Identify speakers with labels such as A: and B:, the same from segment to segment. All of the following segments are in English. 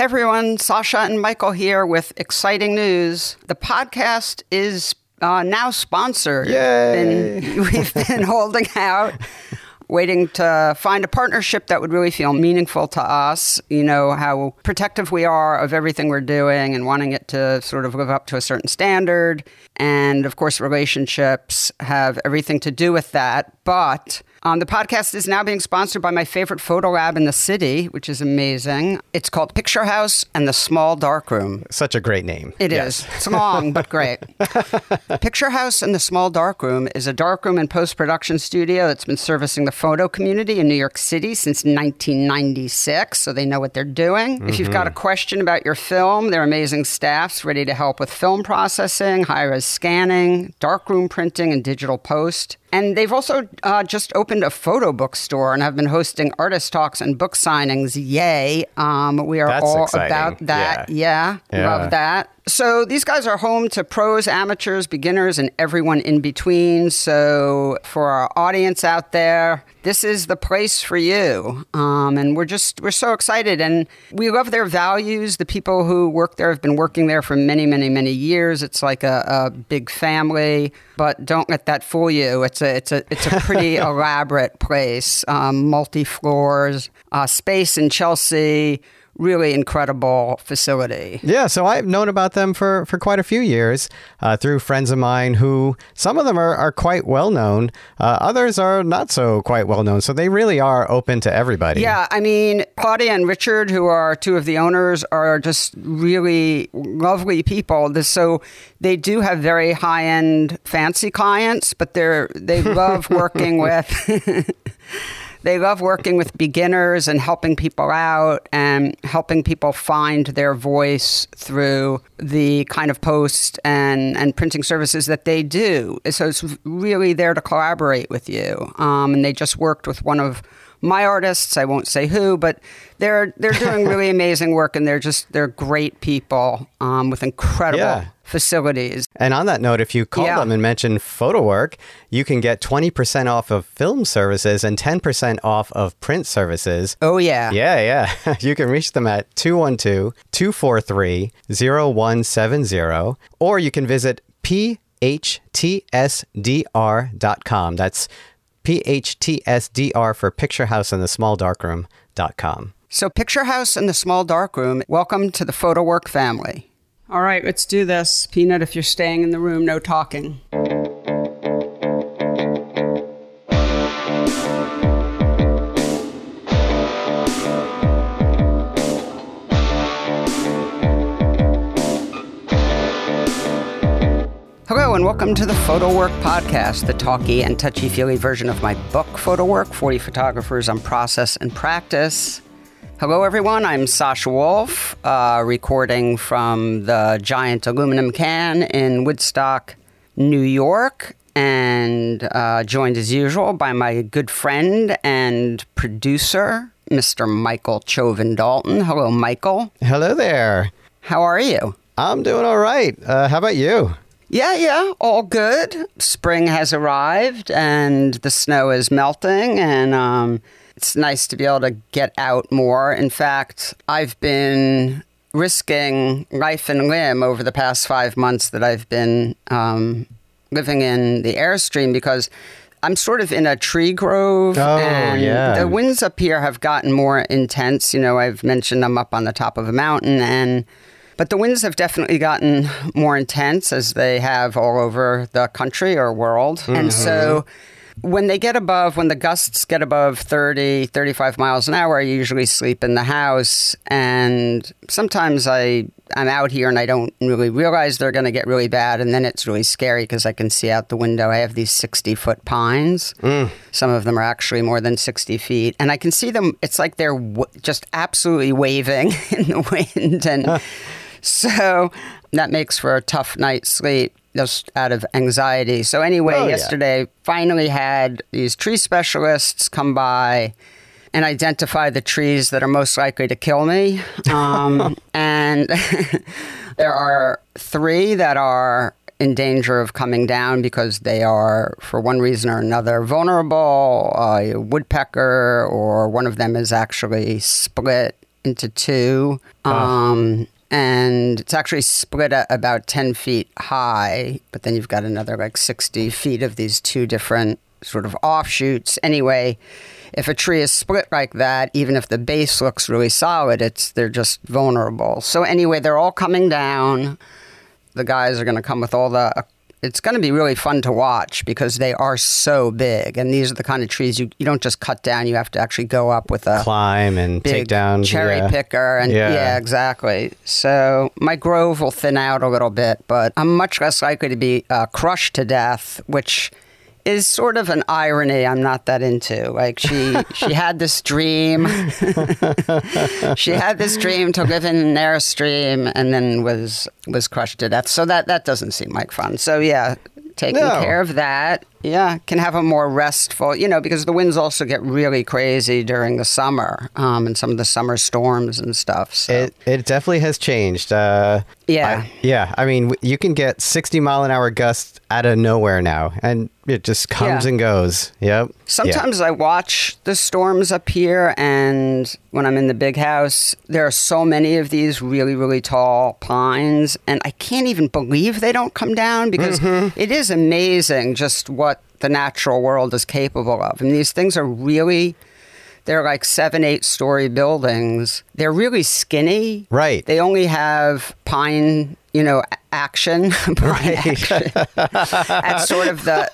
A: Hey everyone, Sasha and Michael here with exciting news. The podcast is uh, now sponsored.
B: Yay!
A: Been- we've been holding out, waiting to find a partnership that would really feel meaningful to us. You know, how protective we are of everything we're doing and wanting it to sort of live up to a certain standard. And of course, relationships have everything to do with that. But um, the podcast is now being sponsored by my favorite photo lab in the city, which is amazing. It's called Picture House and the Small Darkroom.
B: Such a great name.
A: It is. It's long, but great. Picture House and the Small Darkroom is a darkroom and post production studio that's been servicing the photo community in New York City since 1996, so they know what they're doing. If you've got a question about your film, their amazing staff's ready to help with film processing, high res scanning, darkroom printing, and digital post. And they've also uh, just opened a photo book store and have been hosting artist talks and book signings. Yay. Um, we are
B: That's
A: all
B: exciting.
A: about that. Yeah.
B: Yeah.
A: Love that. So these guys are home to pros, amateurs, beginners, and everyone in between. So for our audience out there, this is the place for you. Um, and we're just we're so excited, and we love their values. The people who work there have been working there for many, many, many years. It's like a, a big family. But don't let that fool you. It's a it's a it's a pretty elaborate place, um, multi floors, uh, space in Chelsea really incredible facility.
B: Yeah, so I've known about them for, for quite a few years uh, through friends of mine who, some of them are, are quite well known, uh, others are not so quite well known. So they really are open to everybody.
A: Yeah, I mean, Claudia and Richard, who are two of the owners, are just really lovely people. So they do have very high end, fancy clients, but they're they love working with. They love working with beginners and helping people out and helping people find their voice through the kind of post and, and printing services that they do. So it's really there to collaborate with you. Um, and they just worked with one of my artists. I won't say who, but they're they're doing really amazing work, and they're just they're great people um, with incredible
B: Yeah.
A: Facilities.
B: And on that note, if you call
A: Yeah.
B: them and mention photo work, you can get 20% off of film services and 10% off of print services.
A: Oh yeah,
B: Yeah, yeah. You can reach them at 212 243 0170, or you can visit phtsdr.com. That's PHTSDR for Picture House in the Small Darkroom.com.
A: So, Picture House and the Small Dark Room, welcome to the Photo Work family. All right, let's do this. Peanut, if you're staying in the room, no talking. Hello, and welcome to the Photo Work Podcast, the talky and touchy feely version of my book, Photo Work 40 Photographers on Process and Practice. Hello, everyone. I'm Sasha Wolf, uh, recording from the giant aluminum can in Woodstock, New York, and uh, joined as usual by my good friend and producer, Mr. Michael Chovan Dalton. Hello, Michael.
B: Hello there.
A: How are you?
B: I'm doing all right. Uh, how about you?
A: Yeah, yeah, all good. Spring has arrived and the snow is melting, and um, it's nice to be able to get out more. In fact, I've been risking life and limb over the past five months that I've been um, living in the Airstream because I'm sort of in a tree grove.
B: Oh,
A: and
B: yeah.
A: The winds up here have gotten more intense. You know, I've mentioned I'm up on the top of a mountain and but the winds have definitely gotten more intense as they have all over the country or world. And so when they get above, when the gusts get above 30, 35 miles an hour, I usually sleep in the house. And sometimes I, I'm out here and I don't really realize they're going to get really bad. And then it's really scary because I can see out the window. I have these 60 foot pines. Mm. Some of them are actually more than 60 feet. And I can see them, it's like they're w- just absolutely waving in the wind. And so that makes for a tough night's sleep just out of anxiety. So anyway,
B: Oh, yeah.
A: yesterday finally had these tree specialists come by and identify the trees that are most likely to kill me. Um, and there are three that are in danger of coming down because they are, for one reason or another, vulnerable, a woodpecker, or one of them is actually split into two. Um, and it's actually split at about 10 feet high, but then you've got another like 60 feet of these two different sort of offshoots. Anyway, if a tree is split like that, even if the base looks really solid, it's they're just vulnerable. So anyway, they're all coming down. The guys are going to come with all the it's going to be really fun to watch because they are so big. And these are the kind of trees you, you don't just cut down, you have to actually go up with a
B: climb and take down
A: cherry
B: yeah.
A: picker. And
B: Yeah.
A: yeah. exactly. So my grove will thin out a little bit, but I'm much less likely to be uh, crushed to death, which is sort of an irony I'm not that into. Like she she had this dream. she had this dream to live in an airstream and then was was crushed to death. So that that doesn't seem like fun. So yeah, taking
B: No.
A: care of that. Yeah, can have a more restful, you know, because the winds also get really crazy during the summer um, and some of the summer storms and stuff. So
B: It it definitely has changed. Uh,
A: Yeah.
B: I- yeah. I mean, you can get 60 mile an hour gusts out of nowhere now, and it just comes
A: Yeah.
B: and goes. Yep. Yeah.
A: Sometimes I watch the storms up here, and when I'm in the big house, there are so many of these really, really tall pines, and I can't even believe they don't come down because it is amazing just what the natural world is capable of. And these things are really. They're like seven, eight story buildings. They're really skinny.
B: Right.
A: They only have pine, you know, action. pine action at sort of the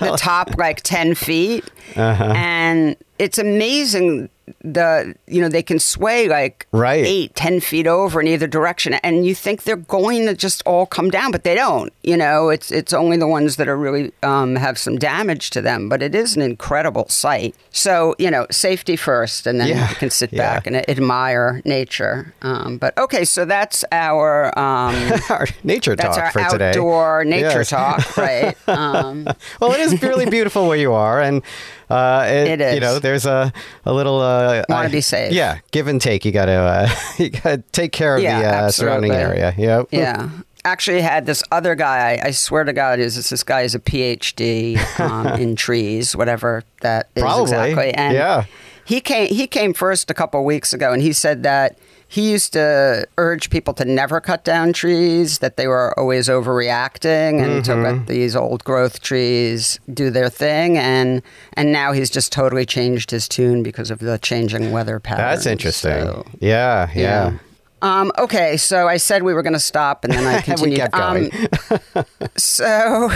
A: the top like 10 feet
B: Uh-huh.
A: and it's amazing the you know they can sway like
B: Right.
A: eight ten feet over in either direction and you think they're going to just all come down but they don't you know it's it's only the ones that are really um, have some damage to them but it is an incredible sight so you know safety first and then
B: Yeah.
A: you can sit
B: Yeah.
A: back and admire nature um, but okay so that's our um,
B: our nature
A: that's
B: talk
A: our
B: for today.
A: outdoor nature
B: Yes.
A: talk, right? Um,
B: well, it is really beautiful where you are, and uh,
A: It is.
B: You know, there's a a little. Uh,
A: Wanna be safe.
B: Yeah, give and take. You got to uh, you got to take care of
A: Yeah,
B: the uh, surrounding area. Yep.
A: yeah. Actually, had this other guy. I swear to God, is this guy is a PhD um, in trees, whatever that is
B: Probably.
A: exactly. And
B: Yeah.
A: he came. He came first a couple weeks ago, and he said that he used to urge people to never cut down trees. That they were always overreacting, and to
B: Mm-hmm.
A: let these old growth trees do their thing. And and now he's just totally changed his tune because of the changing weather patterns.
B: That's interesting.
A: So-
B: yeah, yeah.
A: um, okay, so I said we were going to stop, and then I continued.
B: We kept going.
A: Um, so,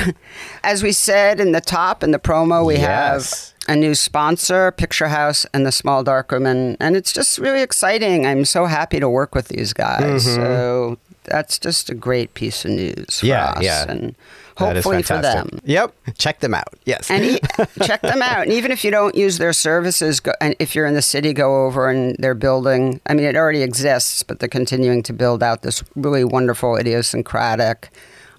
A: as we said in the top in the promo, we
B: Yes.
A: have a new sponsor, Picture House and the Small Darkroom, and and it's just really exciting. I'm so happy to work with these guys. So that's just a great piece of news for
B: Mm-hmm. Yeah,
A: us,
B: yeah.
A: and hopefully for them.
B: Yep. Check them out. Yes.
A: And e- check them out. And even if you don't use their services, go, and if you're in the city, go over and they're building. I mean, it already exists, but they're continuing to build out this really wonderful, idiosyncratic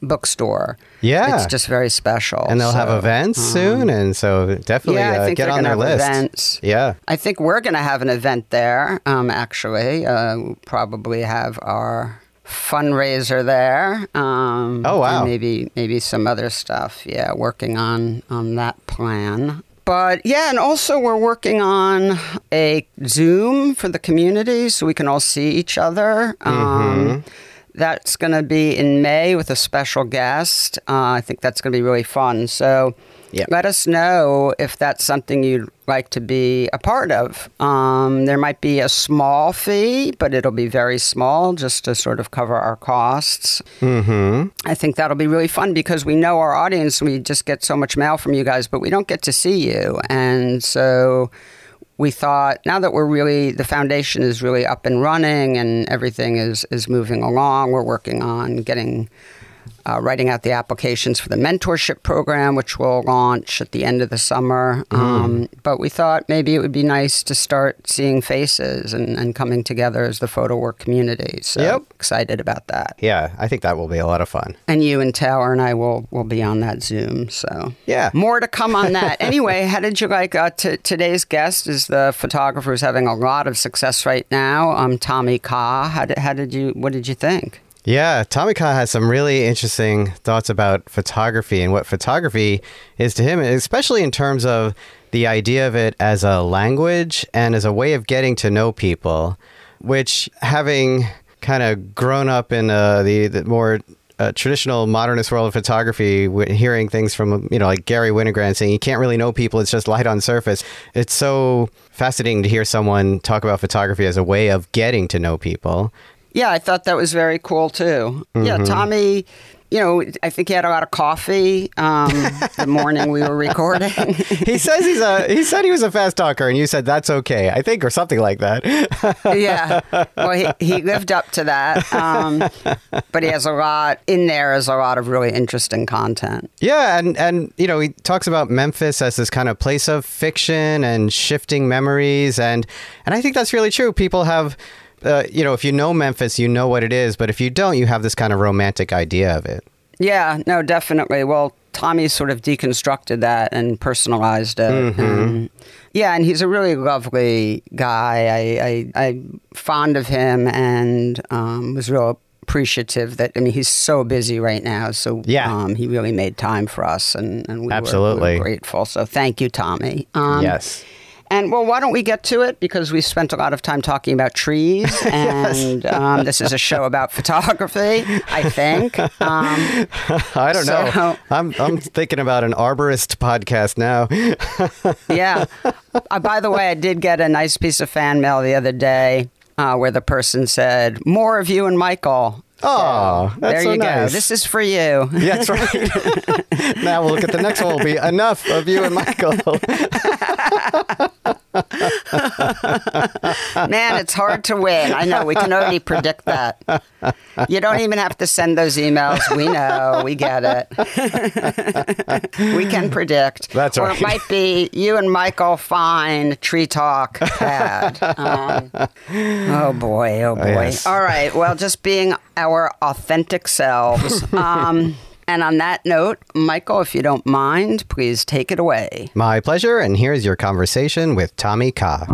A: bookstore.
B: Yeah.
A: it's just very special.
B: and they'll have events
A: um,
B: soon, and so definitely
A: yeah, I
B: uh,
A: think
B: get on their list.
A: events.
B: Yeah.
A: I think we're going to have an event there. Um, actually, uh, we'll probably have our fundraiser there. Um,
B: Oh, wow.
A: maybe maybe some other stuff. Yeah, working on on that plan. But yeah, and also we're working on a Zoom for the community so we can all see each other. Um, that's going to be in May with a special guest. Uh, I think that's going to be really fun. So
B: Yep.
A: let us know if that's something you'd like to be a part of. Um, there might be a small fee, but it'll be very small just to sort of cover our costs.
B: Mm-hmm.
A: I think that'll be really fun because we know our audience. We just get so much mail from you guys, but we don't get to see you. And so we thought now that we're really, the foundation is really up and running and everything is, is moving along, we're working on getting. Uh, writing out the applications for the mentorship program, which will launch at the end of the summer. Um, but we thought maybe it would be nice to start seeing faces and, and coming together as the photo work community. So
B: Yep.
A: excited about that.
B: Yeah, I think that will be a lot of fun.
A: And you and Tower and I will will be on that Zoom. So
B: Yeah.
A: more to come on that. anyway, how did you like uh, t- today's guest? Is the photographer who's having a lot of success right now? Um, Tommy Kha. How did how did you what did you think?
B: Yeah, Tommy Kha has some really interesting thoughts about photography and what photography is to him, especially in terms of the idea of it as a language and as a way of getting to know people. which having kind of grown up in uh, the, the more uh, traditional modernist world of photography, hearing things from you know like Garry Winogrand saying you can't really know people; it's just light on surface. It's so fascinating to hear someone talk about photography as a way of getting to know people.
A: Yeah, I thought that was very cool too. Yeah, Tommy, you know, I think he had a lot of coffee um, the morning we were recording.
B: He says he's a he said he was a fast talker, and you said that's okay, I think, or something like that.
A: yeah. Well, he, he lived up to that. Um, but he has a lot in there is a lot of really interesting content.
B: Yeah, and and you know he talks about Memphis as this kind of place of fiction and shifting memories, and and I think that's really true. People have. Uh, you know, if you know Memphis, you know what it is, but if you don't, you have this kind of romantic idea of it.
A: Yeah, no, definitely. Well, Tommy sort of deconstructed that and personalized it. And, yeah, and he's a really lovely guy. I, I, I'm fond of him and um, was real appreciative that, I mean, he's so busy right now. So
B: Yeah.
A: um, he really made time for us and, and we, were- we
B: Absolutely.
A: were grateful. So thank you, Tommy. Um,
B: yes.
A: And well, why don't we get to it? Because we spent a lot of time talking about trees, and um, this is a show about photography. I think. Um,
B: I don't know. I'm I'm thinking about an arborist podcast now.
A: yeah. Uh, by the way, I did get a nice piece of fan mail the other day uh, where the person said, "More of you and Michael."
B: Oh, that's
A: there
B: so
A: you go. This is for you.
B: Yeah, that's right. now we'll look at the next one. Will be enough of you and Michael.
A: Man, it's hard to win. I know. We can already predict that. You don't even have to send those emails. We know. We get it. we can predict.
B: That's
A: or
B: right.
A: it might be you and Michael fine tree talk bad. Um, oh boy. Oh boy.
B: Yes.
A: All right. Well, just being our authentic selves. Um, and on that note, Michael, if you don't mind, please take it away.
B: My pleasure. And here's your conversation with Tommy Kha.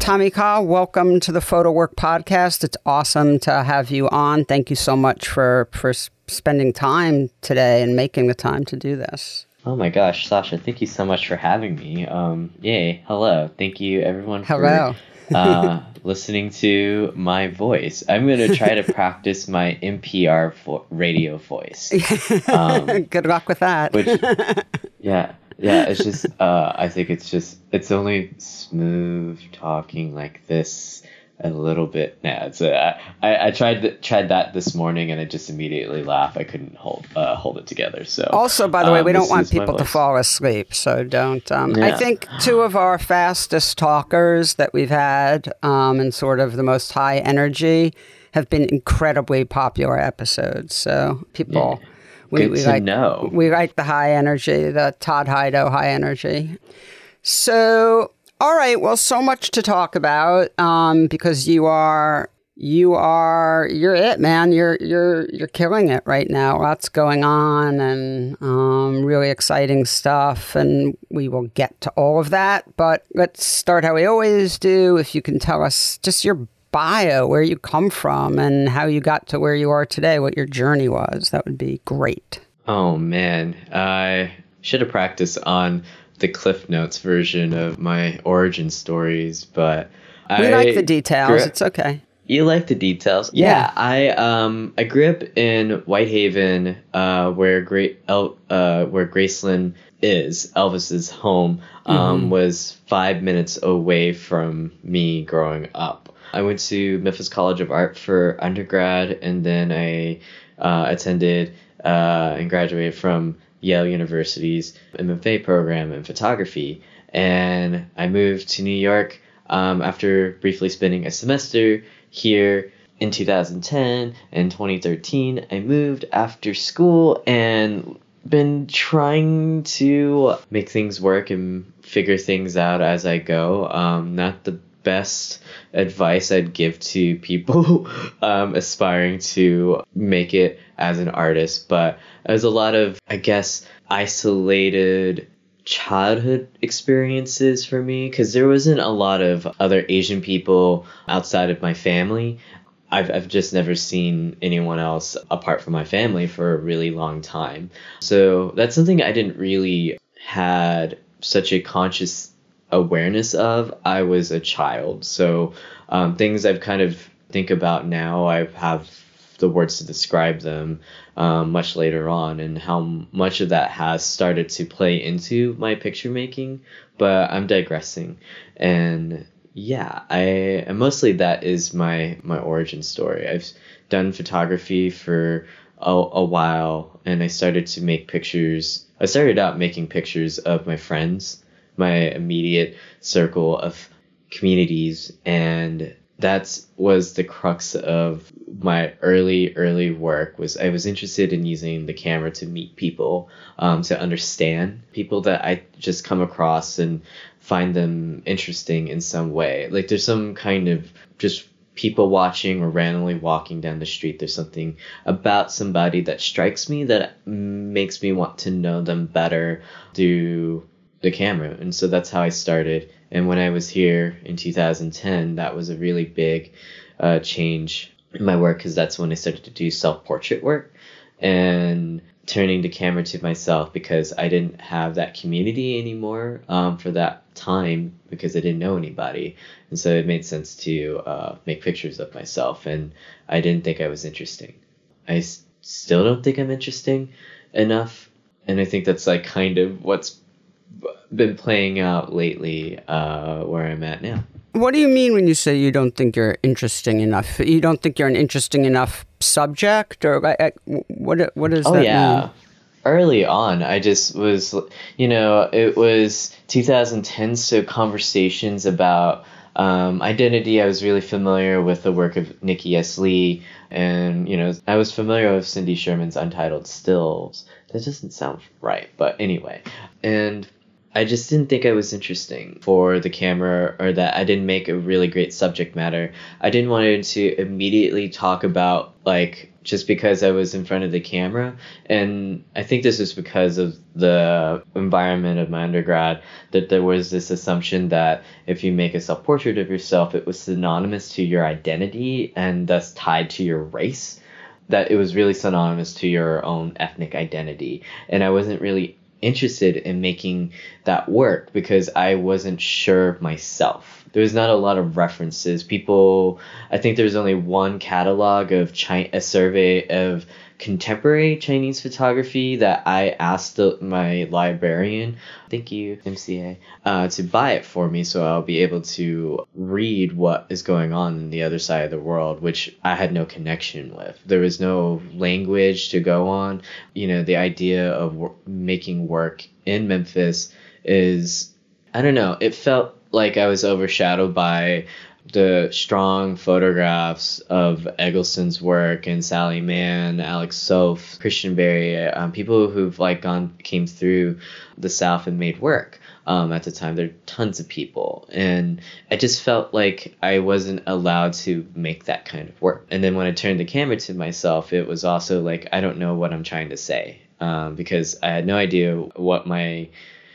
A: Tommy Kha, welcome to the Photo Work Podcast. It's awesome to have you on. Thank you so much for for spending time today and making the time to do this.
C: Oh my gosh, Sasha, thank you so much for having me. Um, yay, hello. Thank you everyone
A: Hello.
C: for uh, listening to my voice. I'm going to try to practice my NPR vo- radio voice. Um,
A: Good luck with that.
C: which, yeah, yeah, it's just, uh, I think it's just, it's only smooth talking like this a little bit. It's a, I, I tried th- tried that this morning and I just immediately laugh. I couldn't hold uh, hold it together. So
A: also, by the way,
C: um,
A: we don't want people to fall asleep, so don't. Um, I think two of our fastest talkers that we've had um, and sort of the most high energy have been incredibly popular episodes. So people.
C: Yeah.
A: We, we like,
C: know.
A: We like the high energy, the Todd Hido high energy. So, all right, well, so much to talk about um, because you are you are you're it, man. You're you're you're killing it right now. Lots going on and um, really exciting stuff, and we will get to all of that. But let's start how we always do. If you can tell us just your bio, where you come from, and how you got to where you are today, what your journey was, that would be great.
C: Oh man, I should have practiced on the Cliff Notes version of my origin stories, but
A: We
C: I
A: like the details. It's okay.
C: You like the details?
A: Yeah.
C: Yeah, I um I grew up in Whitehaven, uh, where great El- uh where Graceland is Elvis's home. Um, was five minutes away from me growing up. I went to Memphis College of Art for undergrad, and then I uh, attended uh, and graduated from Yale University's MFA program in photography. And I moved to New York um, after briefly spending a semester here in 2010 and 2013. I moved after school and been trying to make things work and figure things out as I go. Um, not the best advice I'd give to people um, aspiring to make it as an artist, but there's a lot of, I guess, isolated childhood experiences for me because there wasn't a lot of other Asian people outside of my family. I've, I've just never seen anyone else apart from my family for a really long time. So that's something I didn't really had such a conscious awareness of. I was a child. So um, things I've kind of think about now, I have the words to describe them um, much later on and how much of that has started to play into my picture making but i'm digressing and yeah, I and mostly that is my my origin story. I've done photography for a, a while, and I started to make pictures. I started out making pictures of my friends, my immediate circle of communities, and that was the crux of my early early work was i was interested in using the camera to meet people um, to understand people that i just come across and find them interesting in some way. Like there's some kind of just people watching or randomly walking down the street. There's something about somebody that strikes me that makes me want to know them better through the camera. And so that's how I started. And when I was here in 2010, that was a really big uh, change in my work because that's when I started to do self portrait work. And turning the camera to myself because I didn't have that community anymore um, for that time because I didn't know anybody. And so it made sense to uh, make pictures of myself. And I didn't think I was interesting. I s- still don't think I'm interesting enough. And I think that's like kind of what's been playing out lately uh, where I'm at now.
A: What do you mean when you say you don't think you're interesting enough? You don't think you're an interesting enough subject, or what? What does
C: oh,
A: that
C: yeah.
A: mean?
C: Early on, I just was, you know, it was 2010, so conversations about um, identity. I was really familiar with the work of Nikki S. Lee, and you know, I was familiar with Cindy Sherman's Untitled Stills. That doesn't sound right, but anyway, and I just didn't think I was interesting for the camera or that I didn't make a really great subject matter. I didn't want to immediately talk about like just because I was in front of the camera. And I think this is because of the environment of my undergrad that there was this assumption that if you make a self portrait of yourself, it was synonymous to your identity and thus tied to your race. That it was really synonymous to your own ethnic identity. And I wasn't really interested in making that work because I wasn't sure myself. There was not a lot of references. People, I think there's only one catalog of China, a survey of contemporary Chinese photography that I asked the, my librarian, thank you, MCA, uh, to buy it for me so I'll be able to read what is going on in the other side of the world, which I had no connection with. There was no language to go on. You know, the idea of making work in Memphis is, I don't know, it felt like I was overshadowed by the strong photographs of Eggleston's work and Sally Mann, Alex Soth, Christian Berry, um, people who've like gone came through the South and made work. Um, at the time, there are tons of people, and I just felt like I wasn't allowed to make that kind of work. And then when I turned the camera to myself, it was also like I don't know what I'm trying to say um, because I had no idea what my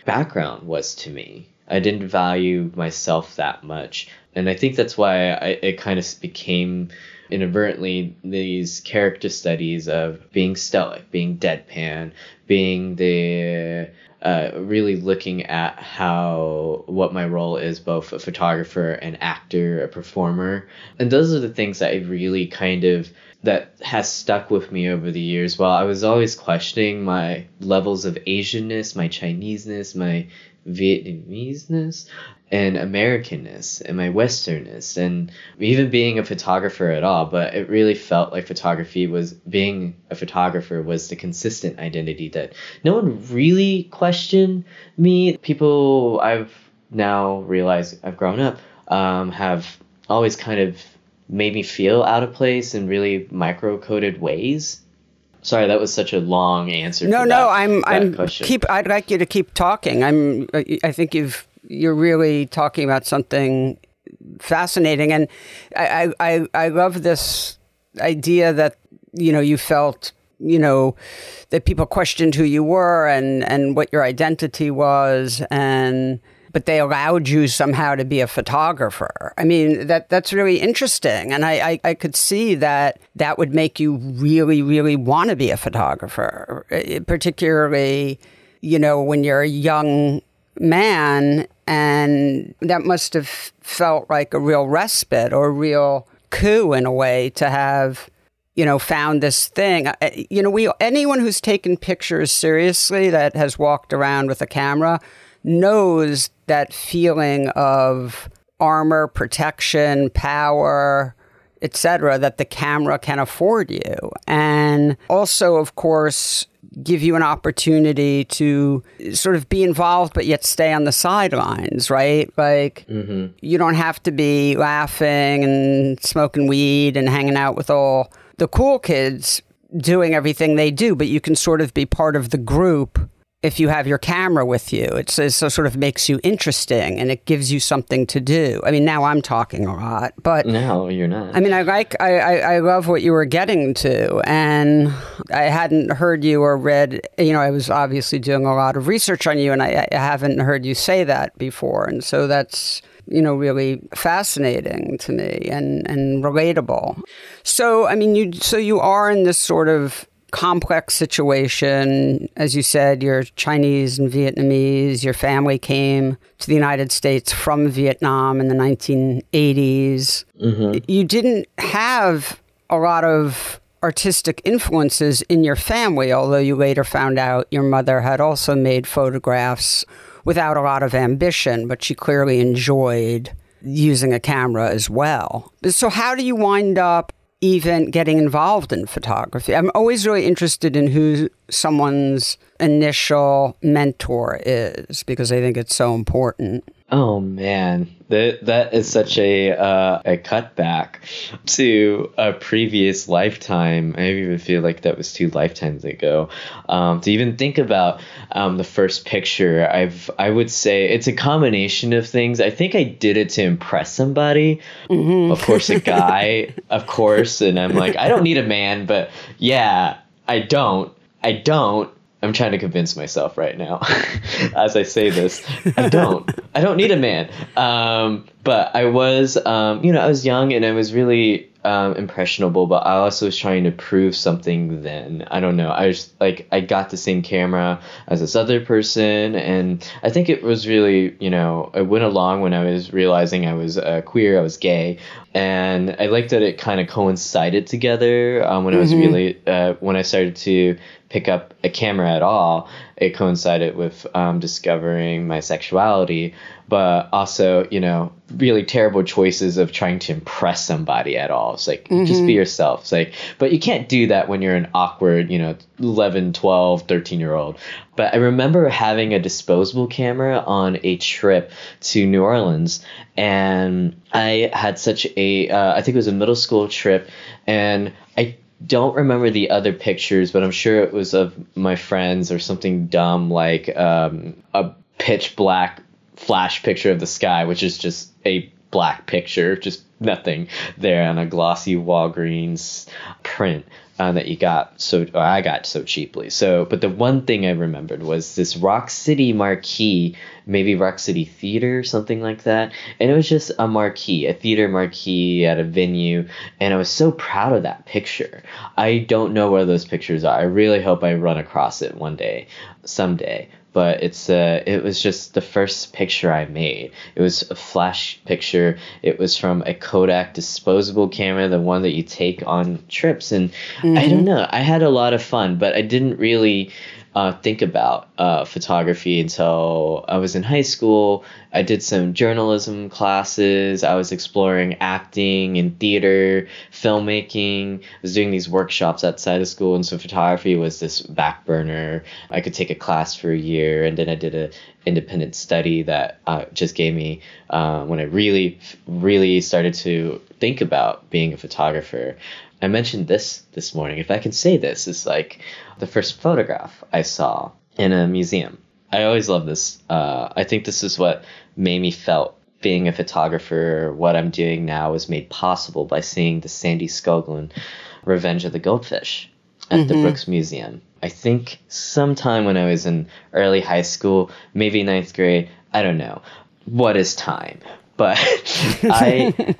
C: background was to me. I didn't value myself that much. And I think that's why I, it kind of became inadvertently these character studies of being stoic, being deadpan, being the uh, really looking at how what my role is both a photographer, an actor, a performer. And those are the things that I really kind of that has stuck with me over the years. While I was always questioning my levels of Asianness, my Chineseness, my Vietnameseness and Americanness and my Westernness and even being a photographer at all. But it really felt like photography was being a photographer was the consistent identity that no one really questioned me. People I've now realized I've grown up um, have always kind of made me feel out of place in really micro coded ways Sorry, that was such a long answer.
A: No, no,
C: that,
A: I'm,
C: that
A: I'm
C: question.
A: keep. I'd like you to keep talking. I'm. I think you've. You're really talking about something fascinating, and I, I, I love this idea that you know you felt you know that people questioned who you were and and what your identity was and but they allowed you somehow to be a photographer. I mean, that that's really interesting. And I, I, I could see that that would make you really, really want to be a photographer, eh, particularly, you know, when you're a young man. And that must have felt like a real respite or a real coup in a way to have you know, found this thing. You know, we anyone who's taken pictures seriously that has walked around with a camera knows that feeling of armor, protection, power, etc. that the camera can afford you. And also, of course, give you an opportunity to sort of be involved but yet stay on the sidelines, right? Like mm-hmm. you don't have to be laughing and smoking weed and hanging out with all the cool kids doing everything they do, but you can sort of be part of the group if you have your camera with you. It's, it sort of makes you interesting and it gives you something to do. I mean, now I'm talking a lot, but
C: no, you're not.
A: I mean, I like, I, I, I love what you were getting to, and I hadn't heard you or read. You know, I was obviously doing a lot of research on you, and I, I haven't heard you say that before, and so that's you know, really fascinating to me and, and relatable. So, I mean, you, so you are in this sort of complex situation. As you said, you're Chinese and Vietnamese. Your family came to the United States from Vietnam in the 1980s. Mm-hmm. You didn't have a lot of artistic influences in your family, although you later found out your mother had also made photographs without a lot of ambition, but she clearly enjoyed using a camera as well. So, how do you wind up even getting involved in photography? I'm always really interested in who someone's initial mentor is because I think it's so important.
C: Oh man, that that is such a uh, a cutback to a previous lifetime. I even feel like that was two lifetimes ago. Um, to even think about um, the first picture, I've I would say it's a combination of things. I think I did it to impress somebody. Mm-hmm. Of course, a guy, of course, and I'm like, I don't need a man, but yeah, I don't. I don't I'm trying to convince myself right now as I say this. I don't. I don't need a man. Um, but I was, um, you know, I was young and I was really um, impressionable, but I also was trying to prove something then. I don't know. I was like, I got the same camera as this other person. And I think it was really, you know, I went along when I was realizing I was uh, queer, I was gay. And I liked that it kind of coincided together um, when mm-hmm. I was mm-hmm. really, uh, when I started to pick up a camera at all, it coincided with um, discovering my sexuality, but also, you know, really terrible choices of trying to impress somebody at all. It's like, mm-hmm. just be yourself. It's like, but you can't do that when you're an awkward, you know, 11, 12, 13 year old. But I remember having a disposable camera on a trip to New Orleans, and I had such a, uh, I think it was a middle school trip, and I don't remember the other pictures, but I'm sure it was of my friends or something dumb like um, a pitch black flash picture of the sky, which is just a black picture, just nothing there on a glossy Walgreens print uh, that you got so I got so cheaply. So, but the one thing I remembered was this Rock City marquee, maybe Rock City Theater, or something like that, and it was just a marquee, a theater marquee at a venue, and I was so proud of that picture. I don't know where those pictures are. I really hope I run across it one day, someday but it's uh, it was just the first picture I made. It was a flash picture. It was from a Kodak disposable camera, the one that you take on trips, and mm-hmm. I don't know. I had a lot of fun, but I didn't really uh, think about uh, photography until I was in high school. I did some journalism classes. I was exploring acting and theater, filmmaking. I was doing these workshops outside of school, and so photography was this back burner. I could take a class for a year, and then I did a independent study that uh, just gave me uh, when I really, really started to think about being a photographer. I mentioned this this morning. If I can say this, is like the first photograph I saw in a museum. I always love this. Uh, I think this is what made me felt being a photographer. What I'm doing now is made possible by seeing the Sandy Skoglund Revenge of the Goldfish at mm-hmm. the Brooks Museum. I think sometime when I was in early high school, maybe ninth grade, I don't know what is time, but I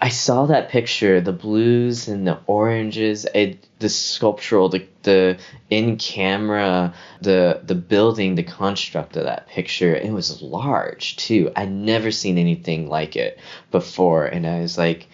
C: I saw that picture, the blues and the oranges, it, the sculptural, the the in camera, the the building, the construct of that picture. It was large too. I'd never seen anything like it before, and I was like,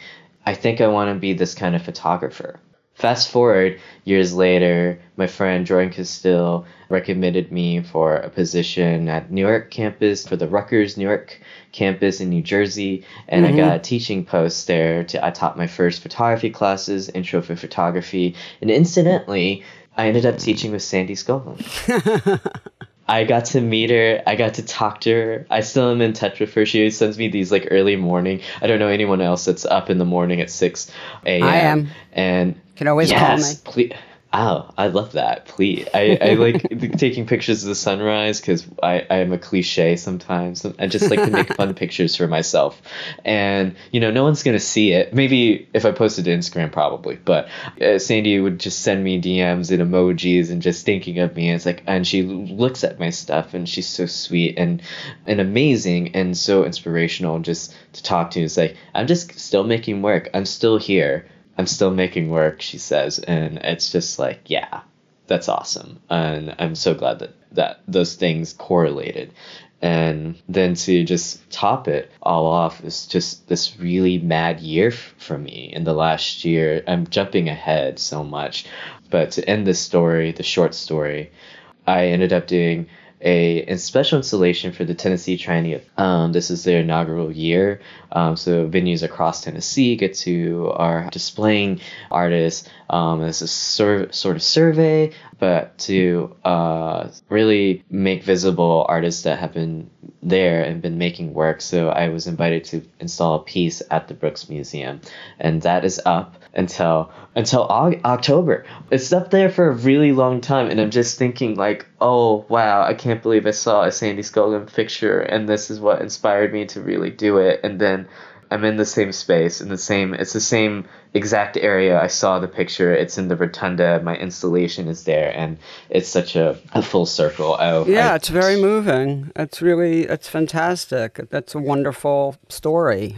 C: I think I want to be this kind of photographer. Fast forward years later, my friend Jordan Castile recommended me for a position at New York campus for the Rutgers New York campus in New Jersey, and mm-hmm. I got a teaching post there. To, I taught my first photography classes, intro for photography, and incidentally, I ended up teaching with Sandy Skoglund. I got to meet her. I got to talk to her. I still am in touch with her. She sends me these like early morning. I don't know anyone else that's up in the morning at six a.m.
A: I am.
C: And
A: can always
C: yes,
A: call me.
C: Please, Oh, I love that. Please, I, I like taking pictures of the sunrise because I, I am a cliche sometimes. I just like to make fun pictures for myself, and you know, no one's gonna see it. Maybe if I posted to Instagram, probably. But uh, Sandy would just send me DMs and emojis and just thinking of me. And it's like, and she looks at my stuff, and she's so sweet and and amazing and so inspirational just to talk to. It's like I'm just still making work. I'm still here I'm still making work, she says, and it's just like, yeah, that's awesome, and I'm so glad that that those things correlated. And then to just top it all off is just this really mad year f- for me in the last year. I'm jumping ahead so much, but to end this story, the short story, I ended up doing a, special installation for the Tennessee Triennial. Um, this is their inaugural year, um, so venues across Tennessee get to are displaying artists. Um, it's a sur- sort of survey, but to uh, really make visible artists that have been there and been making work. So I was invited to install a piece at the Brooks Museum, and that is up until until October. It's up there for a really long time, and I'm just thinking like, oh wow, I can't believe I saw a Sandy Skoglund picture, and this is what inspired me to really do it. And then I'm in the same space, in the same. It's the same exact area. I saw the picture. It's in the rotunda. My installation is there, and it's such a, a full circle. I,
A: yeah,
C: I,
A: it's very moving. It's really it's fantastic. That's a wonderful story.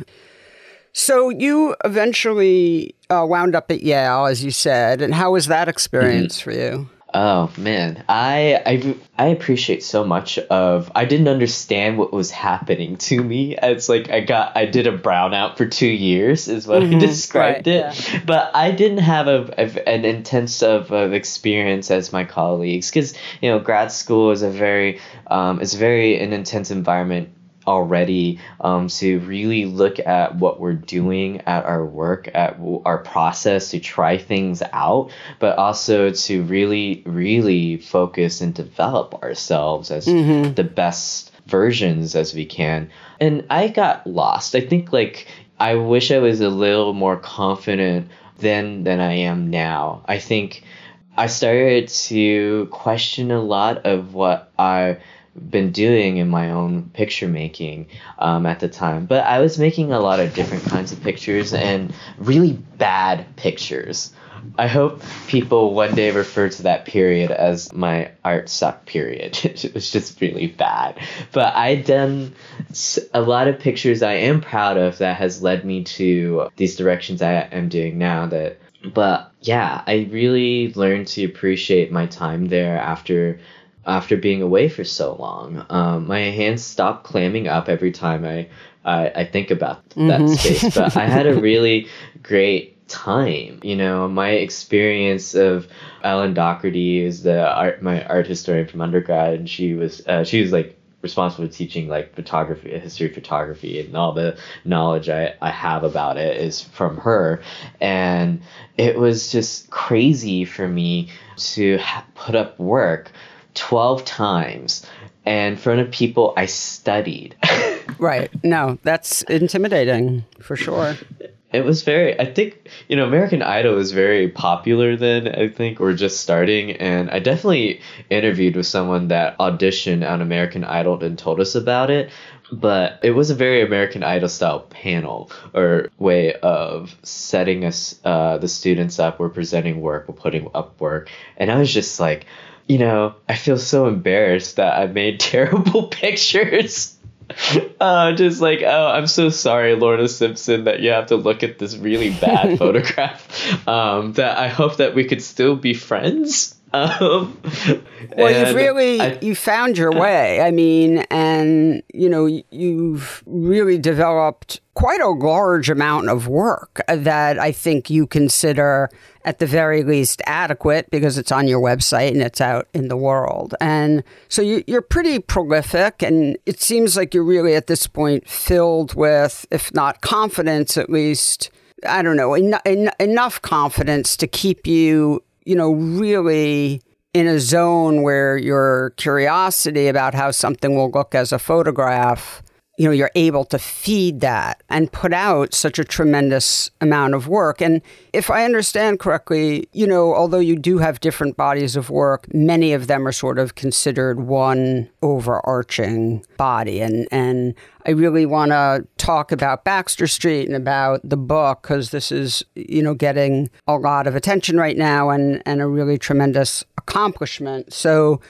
A: So you eventually uh, wound up at Yale, as you said, and how was that experience mm-hmm. for you?
C: Oh man, I I I appreciate so much of I didn't understand what was happening to me. It's like I got I did a brownout for two years is what mm-hmm, I described right, it, yeah. but I didn't have a, a an intense of, of experience as my colleagues because you know grad school is a very um, it's very an intense environment already um, to really look at what we're doing at our work, at our process, to try things out, but also to really, really focus and develop ourselves as mm-hmm. the best versions as we can. And I got lost. I think like I wish I was a little more confident then than I am now. I think I started to question a lot of what I been doing in my own picture making um, at the time. But I was making a lot of different kinds of pictures and really bad pictures. I hope people one day refer to that period as my art suck period. it was just really bad. But I done a lot of pictures I am proud of that has led me to these directions I am doing now that but yeah, I really learned to appreciate my time there after after being away for so long. Um, my hands stop clamming up every time I I, I think about that mm-hmm. space. But I had a really great time. You know, my experience of Ellen Docherty is the art my art historian from undergrad, and she was uh, she was like responsible for teaching like photography, history of photography, and all the knowledge I, I have about it is from her. And it was just crazy for me to ha- put up work 12 times in front of people I studied.
A: right. No, that's intimidating for sure.
C: It was very, I think, you know, American Idol was very popular then, I think, or just starting. And I definitely interviewed with someone that auditioned on American Idol and told us about it. But it was a very American Idol style panel or way of setting us, uh, the students up. We're presenting work, we're putting up work. And I was just like, you know, I feel so embarrassed that I made terrible pictures. uh, just like, oh, I'm so sorry, Lorna Simpson, that you have to look at this really bad photograph. Um, that I hope that we could still be friends. Um,
A: well, you've really I, you found your way. I mean, and you know, you've really developed quite a large amount of work that I think you consider at the very least adequate because it's on your website and it's out in the world. And so you, are pretty prolific, and it seems like you're really at this point filled with, if not confidence, at least. I don't know, en- en- enough confidence to keep you you know, really in a zone where your curiosity about how something will look as a photograph you know you're able to feed that and put out such a tremendous amount of work and if i understand correctly you know although you do have different bodies of work many of them are sort of considered one overarching body and and I really want to talk about Baxter Street and about the book because this is, you know, getting a lot of attention right now and, and a really tremendous accomplishment. So,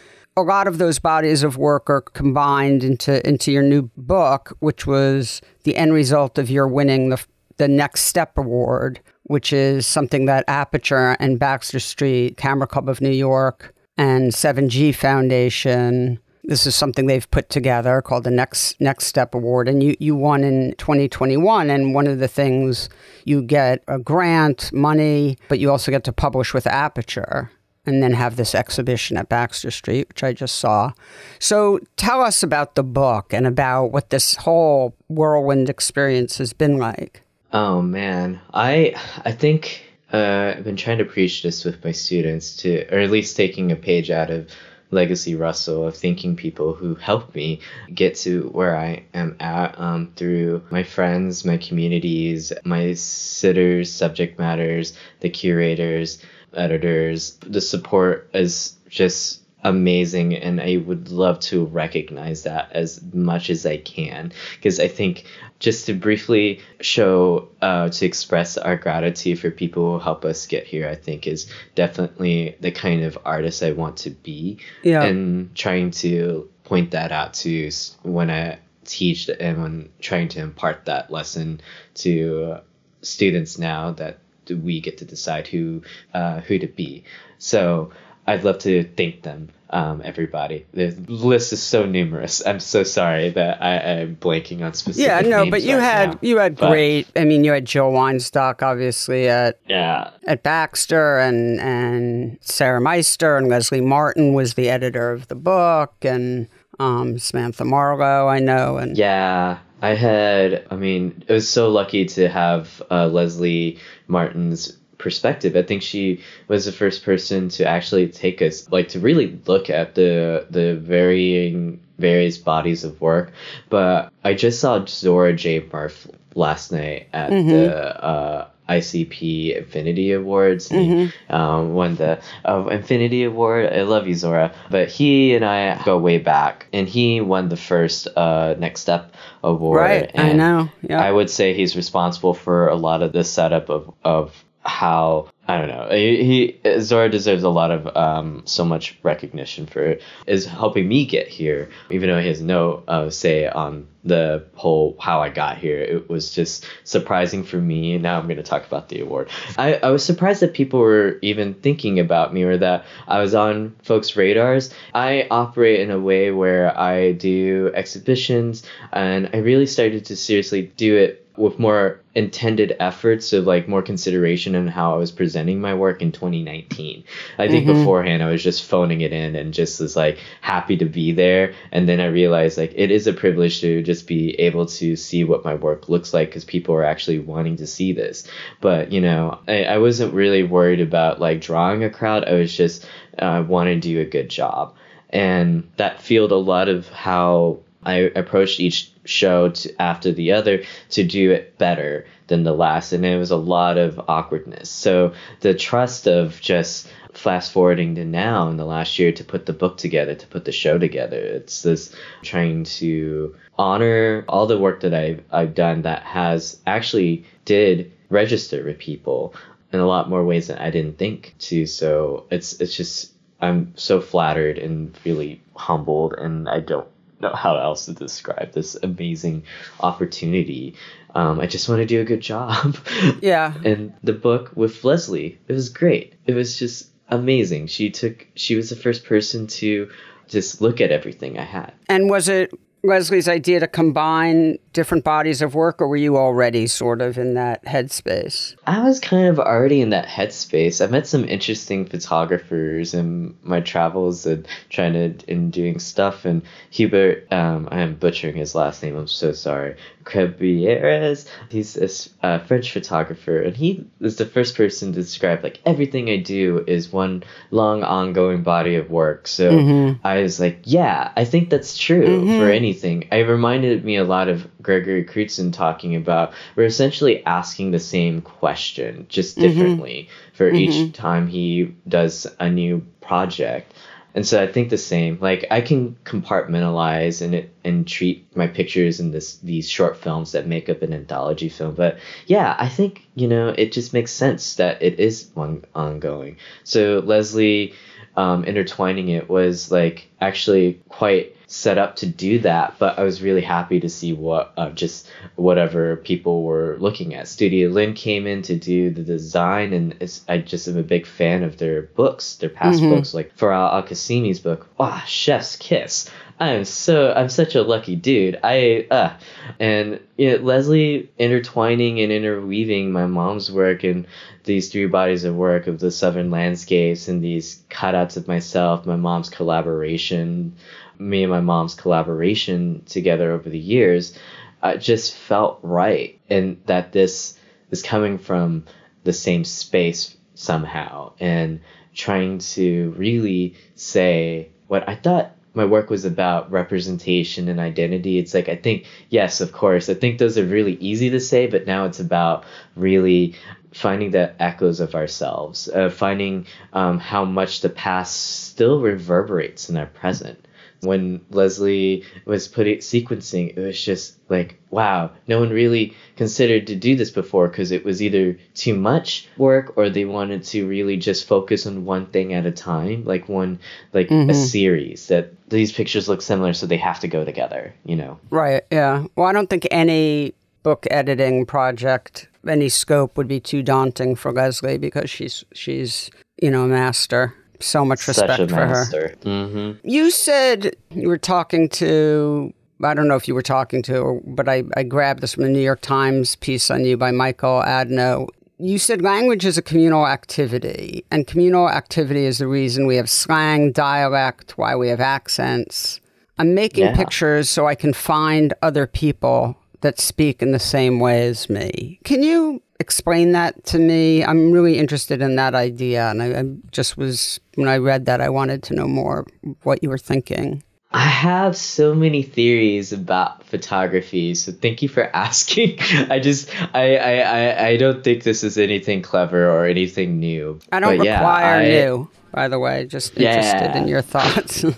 A: a lot of those bodies of work are combined into into your new book, which was the end result of your winning the the Next Step Award, which is something that Aperture and Baxter Street, Camera Club of New York, and 7G Foundation. This is something they've put together called the Next Next Step Award, and you, you won in 2021. And one of the things you get a grant, money, but you also get to publish with Aperture and then have this exhibition at Baxter Street, which I just saw. So tell us about the book and about what this whole whirlwind experience has been like.
C: Oh man, I I think uh, I've been trying to preach this with my students to, or at least taking a page out of Legacy Russell of thanking people who helped me get to where I am at um, through my friends, my communities, my sitters, subject matters, the curators editors. The support is just amazing and I would love to recognize that as much as I can because I think just to briefly show uh, to express our gratitude for people who help us get here I think is definitely the kind of artist I want to be yeah. and trying to point that out to when I teach and when trying to impart that lesson to students now that we get to decide who uh, who to be. So I'd love to thank them, um, everybody. The list is so numerous. I'm so sorry that I, am blanking on specific.
A: Yeah, no, but you
C: right
A: had
C: now.
A: you had but, great. I mean, you had Joe Weinstock, obviously at
C: yeah
A: at Baxter, and and Sarah Meister and Lesley Martin was the editor of the book, and um, Samantha Marlowe, I know, and
C: yeah, I had, I mean, I was so lucky to have uh, Lesley Martin's perspective. I think she was the first person to actually take us, like, to really look at the the varying various bodies of work. But I just saw Zora J. Murff last night at mm-hmm. the uh, ICP Infinity Awards. He mm-hmm. um, won the uh, Infinity Award. I love you, Zora. But he and I go way back, and he won the first uh, Next Step Award.
A: Right,
C: and
A: I know. Yeah.
C: I would say he's responsible for a lot of the setup of, of how I don't know. He, he Zora deserves a lot of um, so much recognition for is helping me get here, even though he has no uh, say on the whole how I got here. It was just surprising for me. And now I'm going to talk about the award. I, I was surprised that people were even thinking about me or that I was on folks' radars. I operate in a way where I do exhibitions, and I really started to seriously do it with more intended efforts of like more consideration in how I was presenting my work in 2019. I think mm-hmm. beforehand I was just phoning it in and just was like happy to be there. And then I realized like it is a privilege to just be able to see what my work looks like because people are actually wanting to see this. But you know, I, I wasn't really worried about like drawing a crowd. I was just uh, wanting to do a good job. And that fueled a lot of how I approached each show to, after the other to do it better than the last, and it was a lot of awkwardness. So the trust of just fast forwarding to now in the last year to put the book together, to put the show together, it's this trying to honor all the work that I've I've done that has actually did register with people in a lot more ways than I didn't think to. So it's it's just I'm so flattered and really humbled, and I don't know how else to describe this amazing opportunity. Um, I just want to do a good job.
A: Yeah.
C: and the book with Lesley, it was great. It was just amazing. She took, she was the first person to just look at everything I had.
A: And was it Lesley's idea to combine different bodies of work, or were you already sort of in that headspace?
C: I was kind of already in that headspace. I met some interesting photographers in my travels and trying to and doing stuff. And Hubert, um, I am butchering his last name. I'm so sorry. Crabieres. He's a uh, French photographer, and he is the first person to describe like everything I do is one long ongoing body of work. So mm-hmm. I was like, yeah, I think that's true mm-hmm. for anything. It reminded me a lot of Gregory Crewdson talking about. We're essentially asking the same question, just mm-hmm. differently mm-hmm. for each time he does a new project and so I think the same. Like I can compartmentalize and and treat my pictures in this these short films that make up an anthology film. But yeah, I think you know it just makes sense that it is one ongoing. So Lesley um, intertwining it was like actually quite set up to do that, but I was really happy to see what uh, just whatever people were looking at. Studio Lin came in to do the design, and I just am a big fan of their books, their past mm-hmm. books, like Farah Al Qasimi's book, ah, Chef's Kiss. I am so I'm such a lucky dude. I uh and you know, Lesley intertwining and interweaving my mom's work and these three bodies of work of the southern landscapes and these cutouts of myself, my mom's collaboration, me and my mom's collaboration together over the years, uh, just felt right, and that this is coming from the same space somehow, and trying to really say what I thought my work was about representation and identity. It's like I think yes, of course, I think those are really easy to say, but now it's about really finding the echoes of ourselves, uh, finding um, how much the past still reverberates in our present when Lesley was putting sequencing, it was just like, wow, no one really considered to do this before because it was either too much work or they wanted to really just focus on one thing at a time, like one, like mm-hmm. a series that these pictures look similar, so they have to go together, you know?
A: Right, yeah. Well, I don't think any book editing project, any scope would be too daunting for Lesley because she's, she's, you know, a master so much respect for her.
C: Mm-hmm.
A: You said you were talking to, I don't know if you were talking to, but I, I grabbed this from the New York Times piece on you by Michael Adno. You said language is a communal activity, and communal activity is the reason we have slang, dialect, why we have accents. I'm making yeah. pictures so I can find other people that speak in the same way as me. Can you explain that to me? I'm really interested in that idea. And I, I, just was, when I read that, I wanted to know more what you were thinking.
C: I have so many theories about photography, so thank you for asking. I just, I, I, I, I don't think this is anything clever or anything new.
A: I don't but require yeah, I, new, by the way, just interested yeah. in your thoughts.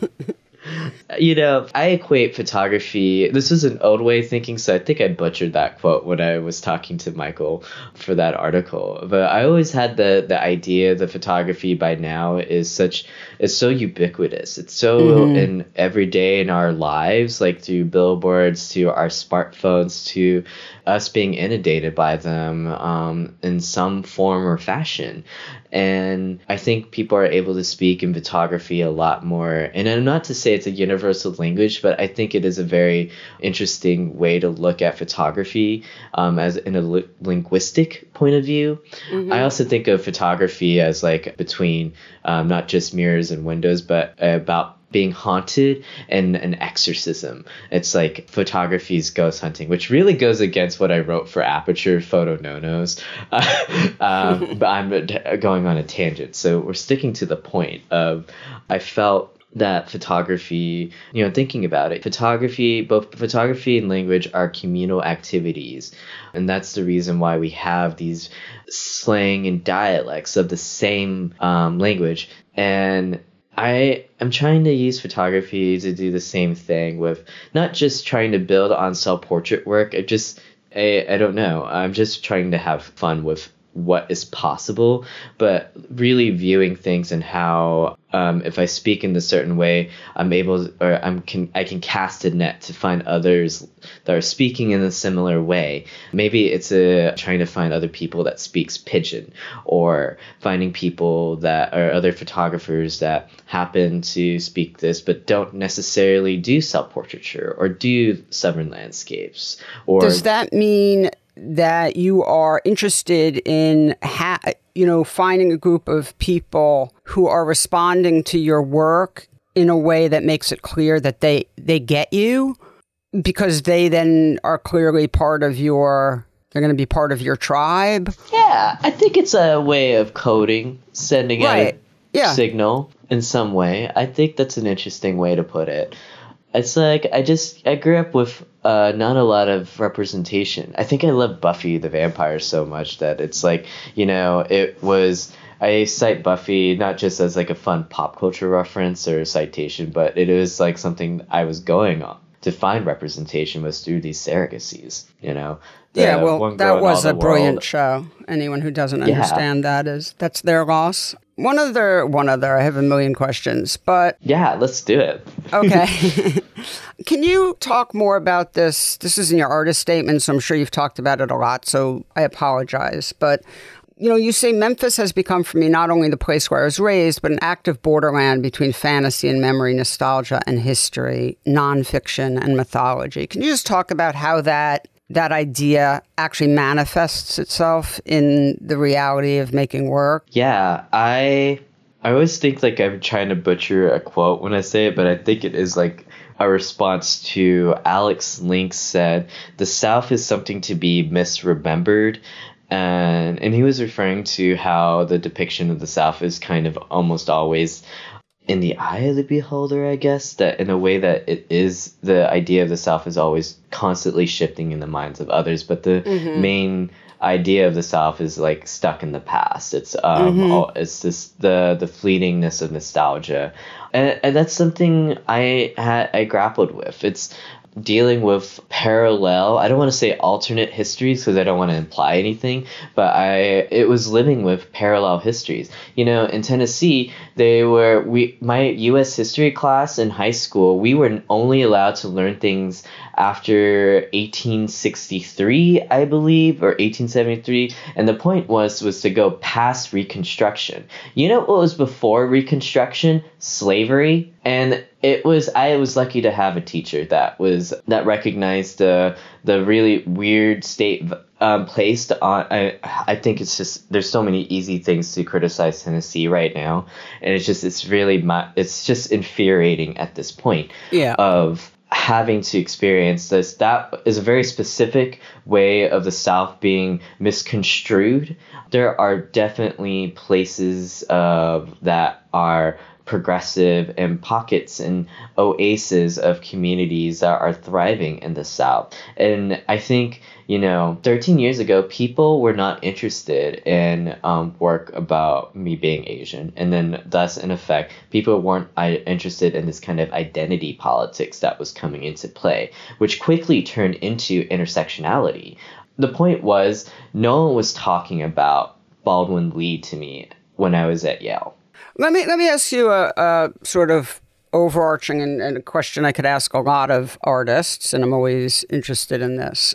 C: you know, I equate photography. This is an old way of thinking, so I think I butchered that quote when I was talking to Michael for that article. But I always had the the idea that photography by now is such is so ubiquitous. It's so mm-hmm. in every day in our lives, like through billboards to our smartphones to us being inundated by them um, in some form or fashion. And I think people are able to speak in photography a lot more. And I'm not to say it's a universal language, but I think it is a very interesting way to look at photography um, as in a li- linguistic point of view. Mm-hmm. I also think of photography as like between um, not just mirrors and windows, but about being haunted and an exorcism. It's like photography's ghost hunting, which really goes against what I wrote for Aperture Photo No Nos. um, but I'm going on a tangent. So we're sticking to the point of I felt that photography, you know, thinking about it, photography, both photography and language are communal activities. And that's the reason why we have these slang and dialects of the same um, language. And I am trying to use photography to do the same thing with not just trying to build on self portrait work. I just I, I don't know. I'm just trying to have fun with what is possible, but really viewing things and how um, if I speak in a certain way, I'm able or I'm can I can cast a net to find others that are speaking in a similar way. Maybe it's a trying to find other people that speaks pidgin, or finding people that are other photographers that happen to speak this but don't necessarily do self portraiture or do southern landscapes. Or
A: does that mean that you are interested in ha- you know finding a group of people who are responding to your work in a way that makes it clear that they they get you because they then are clearly part of your they're going to be part of your tribe
C: yeah i think it's a way of coding sending right. out a yeah. signal in some way i think that's an interesting way to put it it's like I just I grew up with uh, not a lot of representation. I think I love Buffy the Vampire so much that it's like you know it was. I cite Buffy not just as like a fun pop culture reference or citation, but it was like something I was going on to find representation was through these surrogacies. You know.
A: yeah, well, that was a brilliant world. show. Anyone who doesn't understand yeah. that is that's their loss. One other, one other. I have a million questions, but
C: yeah, let's do it.
A: okay. Can you talk more about this? This is in your artist statement, so I'm sure you've talked about it a lot. So I apologize, but you know, you say Memphis has become for me not only the place where I was raised, but an active borderland between fantasy and memory, nostalgia and history, nonfiction and mythology. Can you just talk about how that that idea actually manifests itself in the reality of making work?
C: Yeah, I I always think like I'm trying to butcher a quote when I say it, but I think it is like a response to Alex Links said, "The South is something to be misremembered." And, and he was referring to how the depiction of the South is kind of almost always in the eye of the beholder, I guess, that in a way that it is the idea of the South is always constantly shifting in the minds of others, but the mm-hmm. main idea of the South is like stuck in the past. It's um, mm-hmm. all, it's just the the fleetingness of nostalgia, and, and that's something I had I grappled with. It's dealing with parallel i don't want to say alternate histories because i don't want to imply anything but i it was living with parallel histories. You know in tennessee they were we my us history class in high school we were only allowed to learn things after 1863 i believe or 1873 and the point was was to go past reconstruction. You know what was before reconstruction? Slavery and it was I was lucky to have a teacher that was that recognized the the really weird state um, placed on. I I think it's just there's so many easy things to criticize Tennessee right now, and it's just it's really my it's just infuriating at this point.
A: Yeah.
C: Of having to experience this that is a very specific way of the south being misconstrued there are definitely places uh, that are progressive and pockets and oases of communities that are thriving in the South. And I think, you know, 13 years ago, people were not interested in um, work about me being Asian. And then, thus, in effect, people weren't interested in this kind of identity politics that was coming into play, which quickly turned into intersectionality. The point was, no one was talking about Baldwin Lee to me when I was at Yale
A: let me let me ask you a, a sort of overarching and, and, a question I could ask a lot of artists, and I'm always interested in this.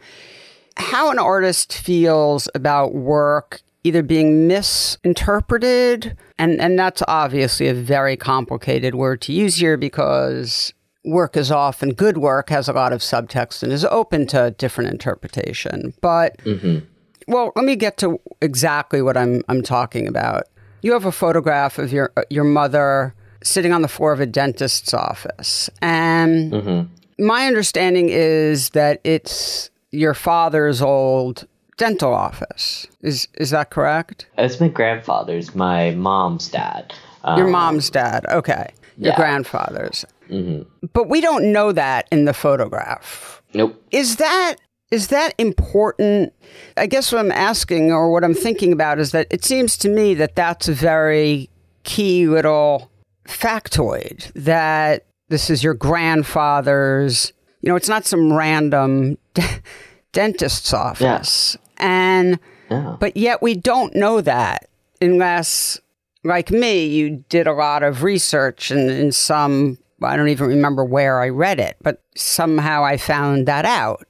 A: How an artist feels about work either being misinterpreted, and, and that's obviously a very complicated word to use here because work is often good work has a lot of subtext and is open to different interpretation. But mm-hmm. well, let me get to exactly what I'm I'm talking about. You have a photograph of your your mother sitting on the floor of a dentist's office, and mm-hmm. my understanding is that it's your father's old dental office. Is is that correct?
C: It's my grandfather's, my mom's dad.
A: Um, your mom's dad. Okay, your yeah. grandfather's. Mm-hmm. But we don't know that in the photograph.
C: Nope.
A: Is that is that important? I guess what I'm asking or what I'm thinking about is that it seems to me that that's a very key little factoid that this is your grandfather's, you know, it's not some random dentist's office. Yeah. And
C: Oh.
A: But yet we don't know that unless, like me, you did a lot of research and in some, I don't even remember where I read it, but somehow I found that out.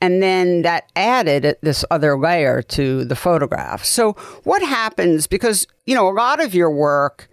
A: And then that added this other layer to the photograph. So, what happens? Because, you know, a lot of your work,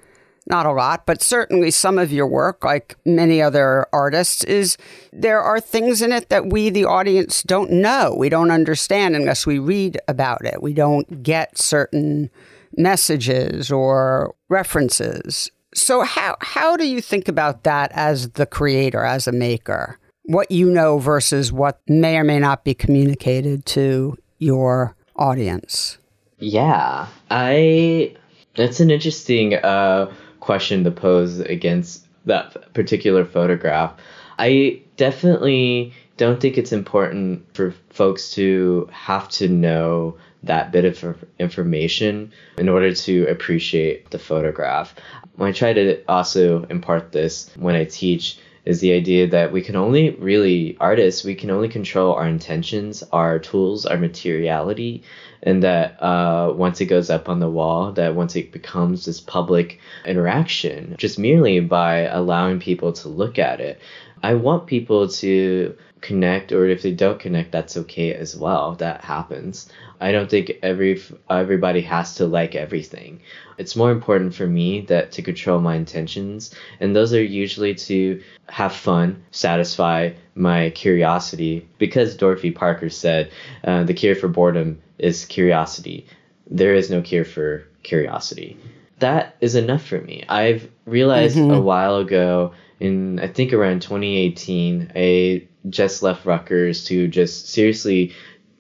A: not a lot, but certainly some of your work, like many other artists, is there are things in it that we, the audience, don't know. We don't understand unless we read about it. We don't get certain messages or references. So, how, how do you think about that as the creator, as a maker? What you know versus what may or may not be communicated to your audience?
C: Yeah, I. That's an interesting uh, question to pose against that particular photograph. I definitely don't think it's important for folks to have to know that bit of information in order to appreciate the photograph. I try to also impart this when I teach is the idea that we can only really artists we can only control our intentions our tools our materiality and that uh, once it goes up on the wall that once it becomes this public interaction just merely by allowing people to look at it i want people to connect or if they don't connect that's okay as well. That happens. I don't think every everybody has to like everything. It's more important for me that to control my intentions and those are usually to have fun satisfy my curiosity. Because dorothy parker said uh, the cure for boredom is curiosity. There is no cure for curiosity that is enough for me. I've realized mm-hmm. a while ago in i think around 2018 i just left rutgers to just seriously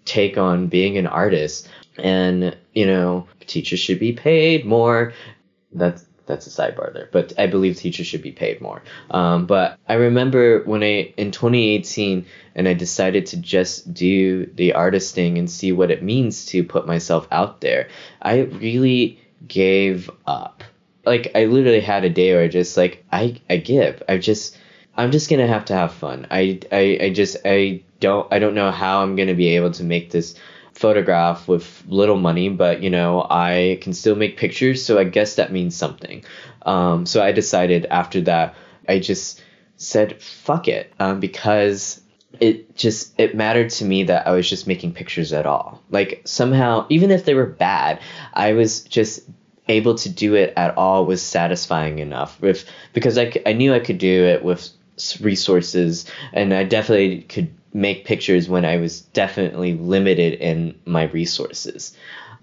C: take on being an artist. And you know teachers should be paid more. That's that's a sidebar there but i believe teachers should be paid more. Um, but i remember when i in 2018 and i decided to just do the artist thing and see what it means to put myself out there i really gave up. Like i literally had a day where i just like i i give. I just i'm just gonna have to have fun. I i, I just i don't i don't know how i'm gonna be able to make this photograph with little money, but you know, I can still make pictures, so I guess that means something. Um, so I decided after that, I just said fuck it um, because it just it mattered to me that I was just making pictures at all. Like somehow, even if they were bad, I was just able to do it at all was satisfying enough with because I, I knew I could do it with resources and I definitely could make pictures when I was definitely limited in my resources.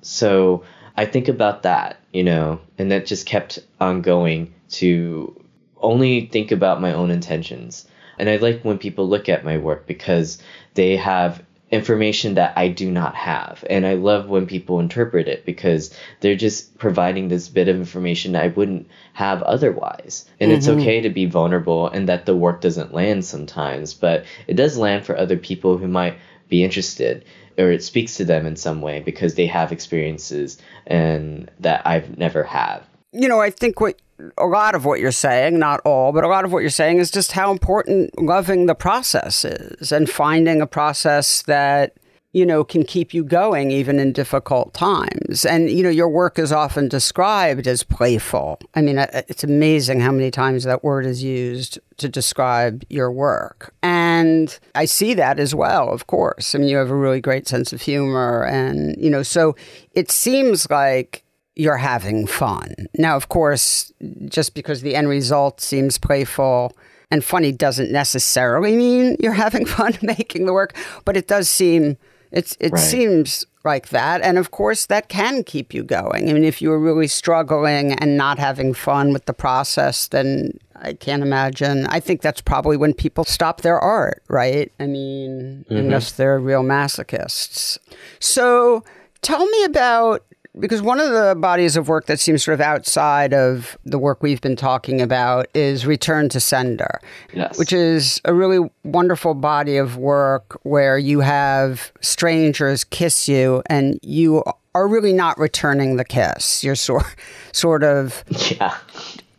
C: So I think about that, you know, and that just kept on going to only think about my own intentions. And I like when people look at my work because they have information that I do not have. And I love when people interpret it because they're just providing this bit of information I wouldn't have otherwise. And mm-hmm. it's okay to be vulnerable and that the work doesn't land sometimes, but it does land for other people who might be interested or it speaks to them in some way because they have experiences and that I've never had.
A: You know, I think what a lot of what you're saying, not all, but a lot of what you're saying is just how important loving the process is and finding a process that, you know, can keep you going even in difficult times. And, you know, your work is often described as playful. I mean, it's amazing how many times that word is used to describe your work. And I see that as well, of course. I mean, you have a really great sense of humor. And, you know, so it seems like you're having fun. Now, of course, just because the end result seems playful and funny doesn't necessarily mean you're having fun making the work, but it does seem it's it right. seems like that. And of course, that can keep you going. I mean, if you were really struggling and not having fun with the process, then I can't imagine. I think that's probably when people stop their art, right? I mean, mm-hmm. unless they're real masochists. So tell me about because one of the bodies of work that seems sort of outside of the work we've been talking about is Return to Sender,
C: yes.
A: which is a really wonderful body of work where you have strangers kiss you and you are really not returning the kiss. You're sort sort of
C: yeah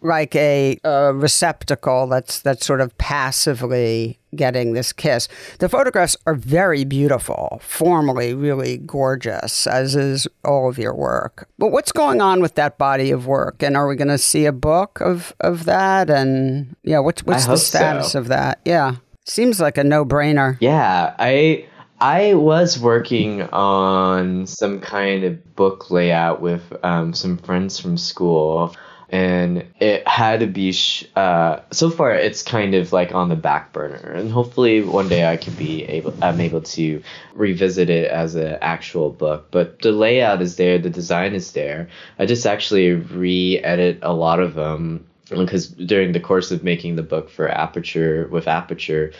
A: like a, a receptacle that's that's sort of passively getting this kiss. The photographs are very beautiful, formally really gorgeous, as is all of your work. But what's going on with that body of work? And are we going to see a book of, of that? And yeah, what's what's the status so. of that? Yeah, seems like a no brainer.
C: Yeah, I. I was working on some kind of book layout with um, some friends from school and it had to be sh- uh, so far it's kind of like on the back burner and hopefully one day i can be able i'm able to revisit it as an actual book but the layout is there the design is there. I just actually re-edit a lot of them because during the course of making the book for aperture with aperture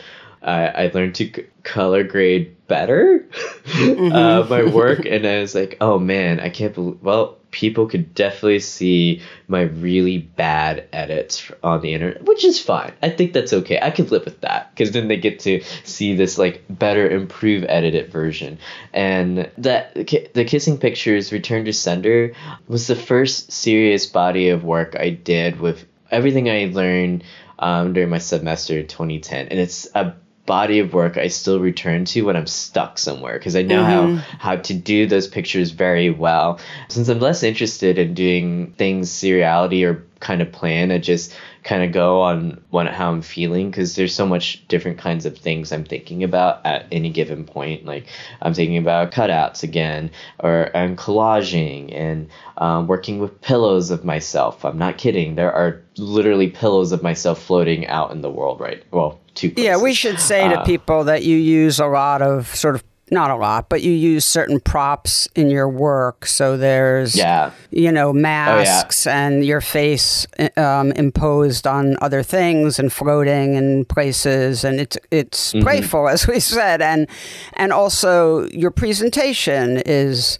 C: I, I learned to c- color grade better mm-hmm. uh, my work, and I was like, oh man, I can't believe. Well, people could definitely see my really bad edits on the internet, which is fine. I think that's okay. I could live with that because then they get to see this like better, improved, edited version. And that the kissing pictures, Return to Sender, was the first serious body of work I did with everything I learned um, during my semester in 2010, and it's a body of work I still return to when I'm stuck somewhere because I know mm-hmm. how how to do those pictures very well. Since I'm less interested in doing things seriality or kind of plan, I just kind of go on what how I'm feeling because there's so much different kinds of things I'm thinking about at any given point. Like I'm thinking about cutouts again, or I'm collaging and um, working with pillows of myself. I'm not kidding. There are literally pillows of myself floating out in the world right. Well, two. Places.
A: Yeah, we should say to uh, people that you use a lot of sort of not a lot, but you use certain props in your work. So there's, yeah. you know, masks oh, yeah. and your face um, imposed on other things and floating in places, and it's it's mm-hmm. playful, as we said, and and also your presentation is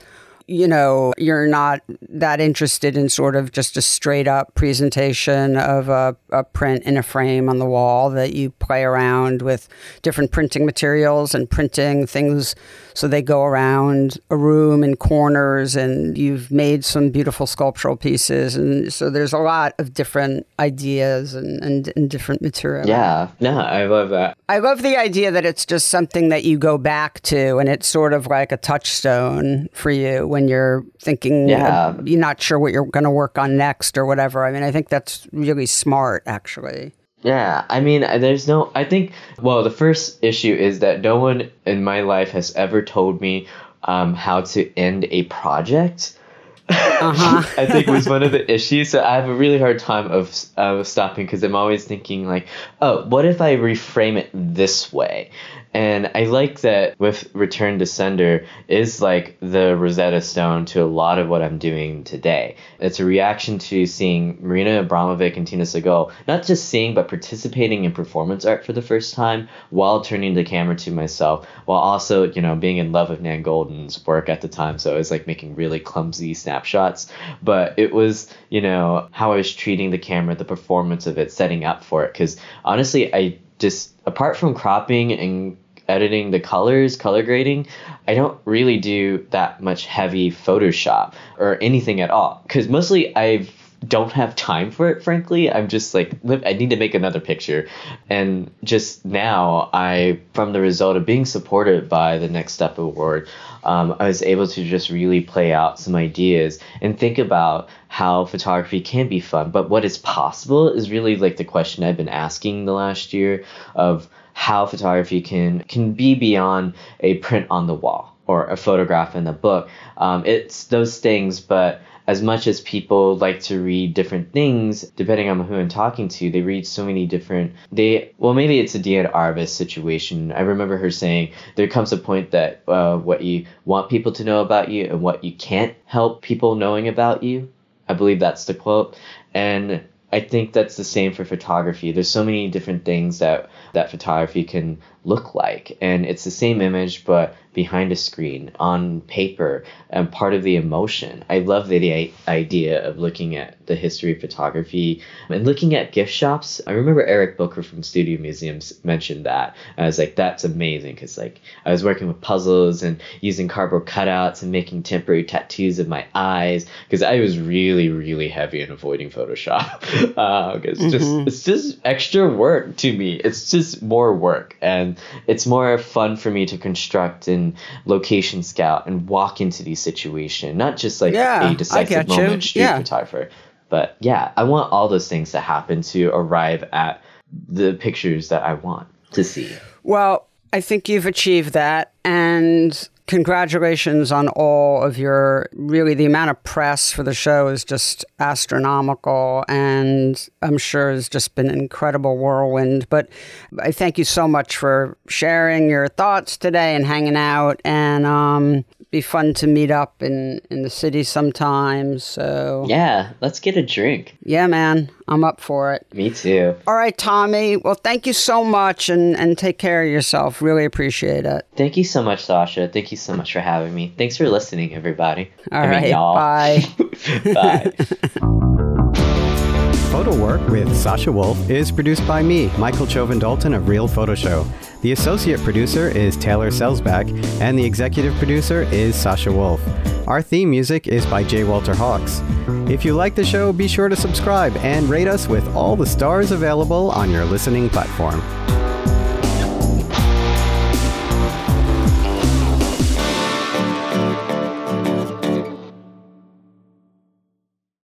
A: you know, you're not that interested in sort of just a straight up presentation of a, a, print in a frame on the wall, that you play around with different printing materials and printing things so they go around a room in corners, and you've made some beautiful sculptural pieces. And so there's a lot of different ideas and, and, and different material.
C: Yeah, no, I love that.
A: I love the idea that it's just something that you go back to, and it's sort of like a touchstone for you when you're thinking, yeah. Uh, you're not sure what you're going to work on next or whatever. I mean, I think that's really smart, actually.
C: Yeah, I mean, there's no. I think. Well, the first issue is that no one in my life has ever told me um, how to end a project. Uh-huh. I think was one of the issues. So I have a really hard time of of stopping because I'm always thinking like, oh, what if I reframe it this way? And I like that with Return to Sender is like the Rosetta Stone to a lot of what I'm doing today. It's a reaction to seeing Marina Abramovic and Tino Sehgal, not just seeing but participating in performance art for the first time while turning the camera to myself, while also, you know, being in love with Nan Goldin's work at the time. So I was like making really clumsy snapshots. But it was, you know, how I was treating the camera, the performance of it, setting up for it. Because honestly, I just apart from cropping and editing the colors, color grading, I don't really do that much heavy Photoshop or anything at all. Because mostly I don't have time for it, frankly. I'm just like, I need to make another picture. And just now, I, from the result of being supported by the Next Step Award, um, I was able to just really play out some ideas and think about how photography can be fun. But what is possible is really like the question I've been asking the last year of how photography can can be beyond a print on the wall or a photograph in the book. Um, it's those things, but as much as people like to read different things, depending on who I'm talking to, they read so many different. They well, maybe it's a Diane Arbus situation. I remember her saying there comes a point that uh, what you want people to know about you and what you can't help people knowing about you. I believe that's the quote, and I think that's the same for photography. There's so many different things that that photography can look like, and it's the same image but behind a screen on paper and part of the emotion. I love the idea of looking at the history of photography and looking at gift shops. I remember Eric Booker from Studio Museums mentioned that. I was like, that's amazing because like I was working with puzzles and using cardboard cutouts and making temporary tattoos of my eyes because I was really really heavy in avoiding Photoshop because uh, it's mm-hmm. just it's just extra work to me. It's just more work and it's more fun for me to construct and location scout and walk into these situations, not just like yeah, a decisive moment street yeah. photographer. But yeah, I want all those things to happen to arrive at the pictures that I want to see.
A: Well, I think you've achieved that. And congratulations on all of your really the amount of press for the show is just astronomical and i'm sure has just been an incredible whirlwind. But i thank you so much for sharing your thoughts today and hanging out and um, be fun to meet up in in the city sometime. So
C: yeah, let's get a drink.
A: Yeah, man, I'm up for it.
C: Me too.
A: All right, Tommy. Well, thank you so much, and and take care of yourself. Really appreciate it.
C: Thank you so much, Sasha. Thank you so much for having me. Thanks for listening, everybody.
A: All I right, mean, y'all. bye.
C: bye.
B: Photo Work with Sasha Wolf is produced by me, Michael Chovan Dalton of Real Photo Show. The associate producer is Taylor Selsback, and the executive producer is Sasha Wolf. Our theme music is by J. Walter Hawks. If you like the show, be sure to subscribe and rate us with all the stars available on your listening platform.